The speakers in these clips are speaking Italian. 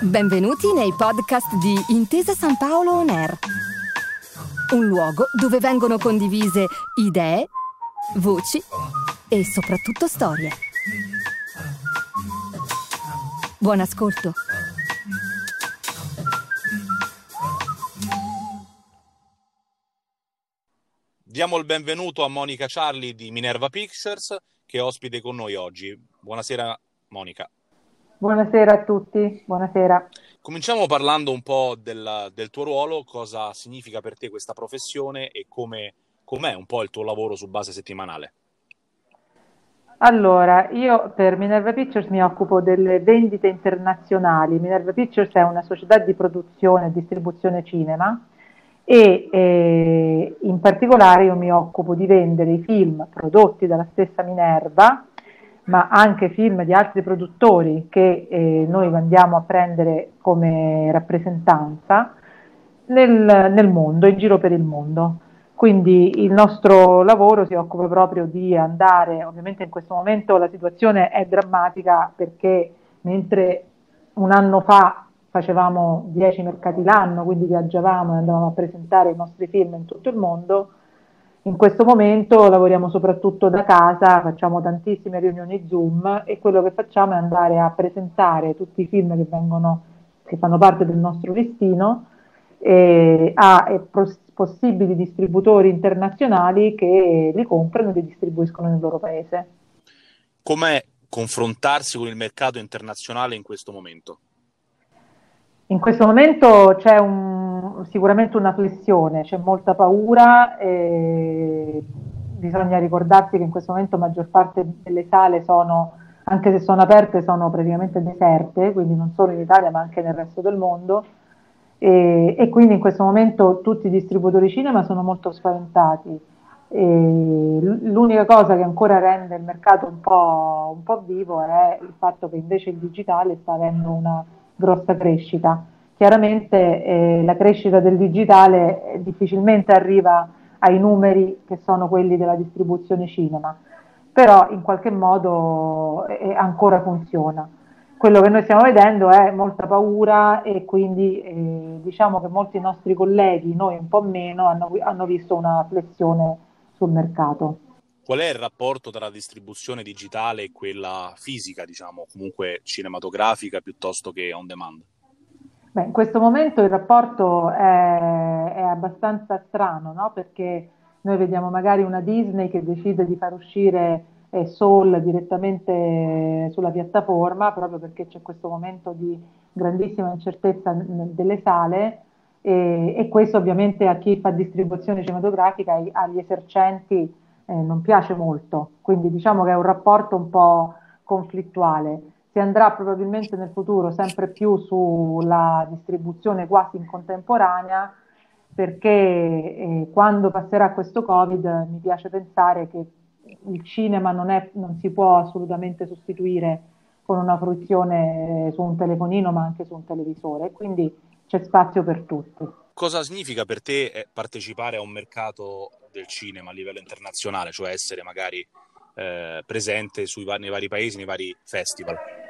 Benvenuti nei podcast di Intesa San Paolo On Air, un luogo dove vengono condivise idee, voci e soprattutto storie. Buon ascolto. Diamo il benvenuto a Monica Charlie di Minerva Pictures che è ospite con noi oggi. Buonasera Monica. Buonasera a tutti, buonasera. Cominciamo parlando un po' del, del, tuo ruolo, cosa significa per te questa professione e come, com'è un po' il tuo lavoro su base settimanale. Allora, io per Minerva Pictures mi occupo delle vendite internazionali. Minerva Pictures è una società di produzione e distribuzione cinema e eh, in particolare io mi occupo di vendere i film prodotti dalla stessa Minerva ma anche film di altri produttori che eh, noi andiamo a prendere come rappresentanza nel, nel, mondo, in giro per il mondo. Quindi il nostro lavoro si occupa proprio di andare, ovviamente in questo momento la situazione è drammatica perché mentre un anno fa facevamo 10 mercati l'anno, quindi viaggiavamo e andavamo a presentare i nostri film in tutto il mondo, in questo momento lavoriamo soprattutto da casa, facciamo tantissime riunioni Zoom e quello che facciamo è andare a presentare tutti i film che, vengono, che fanno parte del nostro listino eh, a eh, possibili distributori internazionali che li comprano e li distribuiscono nel loro paese. Com'è confrontarsi con il mercato internazionale in questo momento? In questo momento c'è un, sicuramente una flessione, c'è molta paura e bisogna ricordarsi che in questo momento la maggior parte delle sale sono, anche se sono aperte, sono praticamente deserte, quindi non solo in Italia ma anche nel resto del mondo. E, e quindi in questo momento tutti i distributori cinema sono molto spaventati. E l'unica cosa che ancora rende il mercato un po', un po' vivo è il fatto che invece il digitale sta avendo una grossa crescita. Chiaramente eh, la crescita del digitale eh, difficilmente arriva ai numeri che sono quelli della distribuzione cinema, però in qualche modo eh, ancora funziona. Quello che noi stiamo vedendo è molta paura e quindi eh, diciamo che molti nostri colleghi, noi un po' meno, hanno, hanno visto una flessione sul mercato. Qual è il rapporto tra la distribuzione digitale e quella fisica, diciamo, comunque cinematografica piuttosto che on demand? Beh, in questo momento il rapporto è, è abbastanza strano, no? perché noi vediamo magari una Disney che decide di far uscire eh, Soul direttamente sulla piattaforma, proprio perché c'è questo momento di grandissima incertezza delle sale e, e questo ovviamente a chi fa distribuzione cinematografica, agli esercenti, eh, non piace molto, quindi diciamo che è un rapporto un po' conflittuale. Si andrà probabilmente nel futuro sempre più sulla distribuzione quasi in contemporanea perché eh, quando passerà questo Covid mi piace pensare che il cinema non, è, non si può assolutamente sostituire con una fruizione eh, su un telefonino ma anche su un televisore, quindi c'è spazio per tutti. Cosa significa per te eh, partecipare a un mercato del cinema a livello internazionale, cioè essere magari eh, presente sui, nei vari paesi, nei vari festival?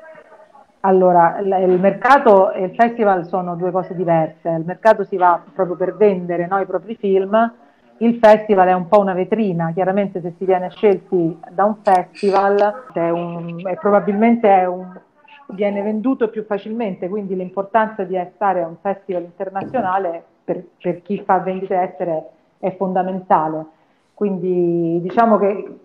Allora, il mercato e il festival sono due cose diverse. Il mercato si va proprio per vendere no, i propri film, il festival è un po' una vetrina, chiaramente se si viene scelti da un festival è un, è probabilmente è un, viene venduto più facilmente, quindi l'importanza di stare a un festival internazionale per, per chi fa vendite estere è fondamentale. Quindi diciamo che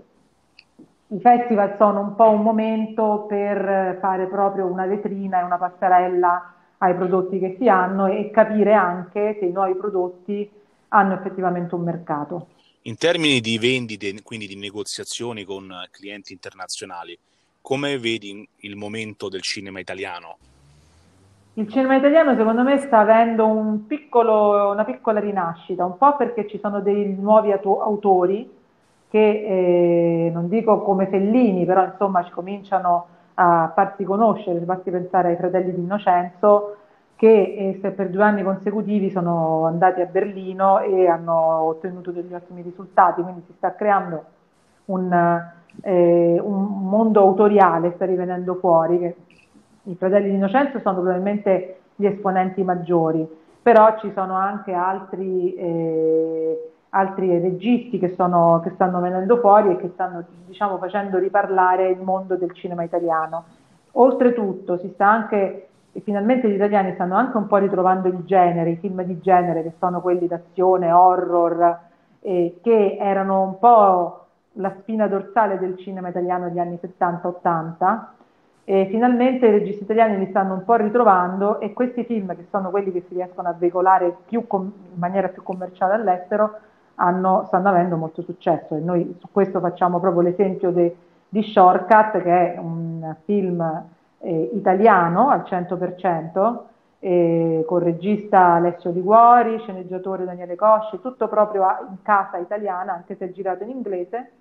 i festival sono un po' un momento per fare proprio una vetrina e una passerella ai prodotti che si hanno e capire anche se i nuovi prodotti hanno effettivamente un mercato. In termini di vendite, quindi di negoziazioni con clienti internazionali, come vedi il momento del cinema italiano? Il cinema italiano secondo me sta avendo un piccolo, una piccola rinascita, un po' perché ci sono dei nuovi autori che eh, non dico come Fellini, però insomma ci cominciano a farsi conoscere, basti pensare ai fratelli di Innocenzo che eh, per due anni consecutivi sono andati a Berlino e hanno ottenuto degli ottimi risultati, quindi si sta creando un, eh, un mondo autoriale sta rivenendo fuori, che i fratelli di Innocenzo sono probabilmente gli esponenti maggiori, però ci sono anche altri, eh, altri registi che, sono, che, stanno venendo fuori e che stanno diciamo, facendo riparlare il mondo del cinema italiano. Oltretutto si sta anche, e finalmente gli italiani stanno anche un po' ritrovando il genere, i film di genere che sono quelli d'azione, horror, eh, che erano un po' la spina dorsale del cinema italiano degli anni 70-80 e finalmente i registi italiani li stanno un po' ritrovando e questi film, che sono quelli che si riescono a veicolare com- in maniera più commerciale all'estero, hanno, stanno avendo molto successo e noi su questo facciamo proprio l'esempio de- di Shortcut, che è un film eh, italiano al 100%, eh, con regista Alessio Liguori, sceneggiatore Daniele Cosci, tutto proprio a, in casa italiana, anche se è girato in inglese,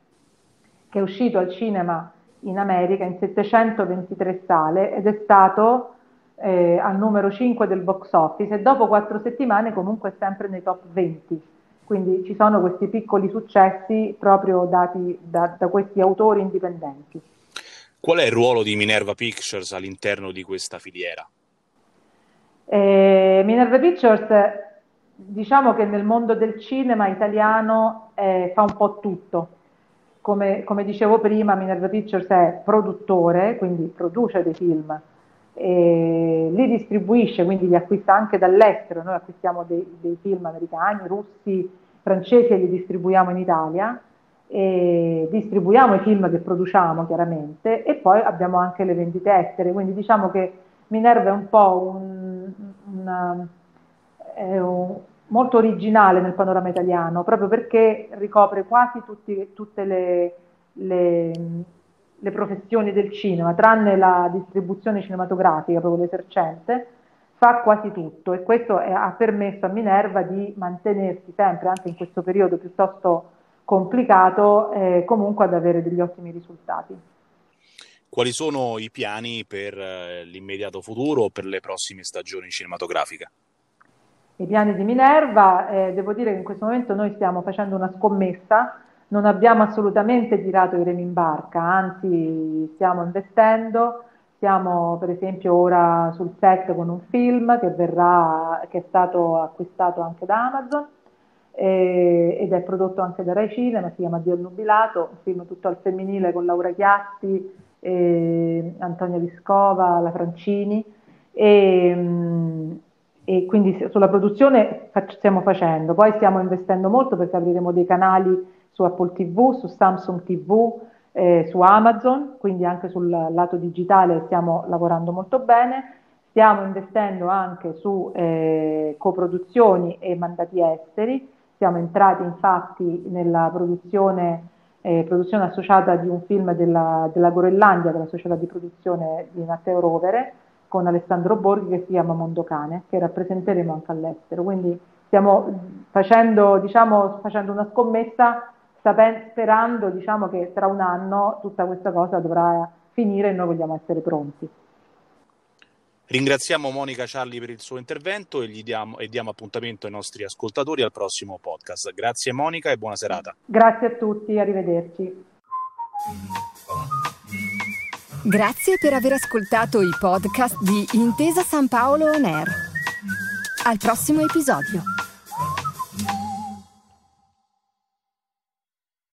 che è uscito al cinema in America in 723 sale ed è stato eh, al numero 5 del box office e dopo quattro settimane comunque sempre nei top 20. Quindi ci sono questi piccoli successi proprio dati da, da questi autori indipendenti. Qual è il ruolo di Minerva Pictures all'interno di questa filiera? Eh, Minerva Pictures, diciamo che nel mondo del cinema italiano eh, fa un po' tutto come, come, dicevo prima, Minerva Pictures è produttore, quindi produce dei film, li distribuisce, quindi li acquista anche dall'estero, noi acquistiamo dei, dei film americani, russi, francesi e li distribuiamo in Italia, distribuiamo i film che produciamo chiaramente e poi abbiamo anche le vendite estere, quindi diciamo che Minerva è un po' un, una, un, molto originale nel panorama italiano, proprio perché ricopre quasi tutti, tutte le, le, le, professioni del cinema, tranne la distribuzione cinematografica, proprio l'esercente, fa quasi tutto e questo è, ha permesso a Minerva di mantenersi sempre, anche in questo periodo piuttosto complicato, eh, comunque ad avere degli ottimi risultati. Quali sono i piani per eh, l'immediato futuro o per le prossime stagioni cinematografiche? i piani di Minerva, eh, devo dire che in questo momento noi stiamo facendo una scommessa, non abbiamo assolutamente tirato i remi in barca, anzi stiamo investendo, siamo per esempio ora sul set con un film che, verrà, che è stato acquistato anche da Amazon eh, ed è prodotto anche da Rai Cinema, si chiama Dio Nubilato, un film tutto al femminile con Laura Chiatti, eh, Antonia Viscova, la Francini. E, e quindi sulla produzione stiamo facendo, poi stiamo investendo molto perché apriremo dei canali su Apple TV, su Samsung TV, eh, su Amazon, quindi anche sul lato digitale stiamo lavorando molto bene, stiamo investendo anche su eh, coproduzioni e mandati esteri, siamo entrati infatti nella produzione, eh, produzione associata di un film della, della Gorellandia, della società di produzione di Matteo Rovere, con Alessandro Borghi che si chiama Mondocane, che rappresenteremo anche all'estero. Quindi stiamo facendo, diciamo, facendo una scommessa sperando diciamo, che tra un anno tutta questa cosa dovrà finire e noi vogliamo essere pronti. Ringraziamo Monica Ciarli per il suo intervento e, gli diamo, e diamo appuntamento ai nostri ascoltatori al prossimo podcast. Grazie Monica e buona serata. Grazie a tutti, arrivederci. Grazie per aver ascoltato i podcast di Intesa San Paolo On Air. Al prossimo episodio.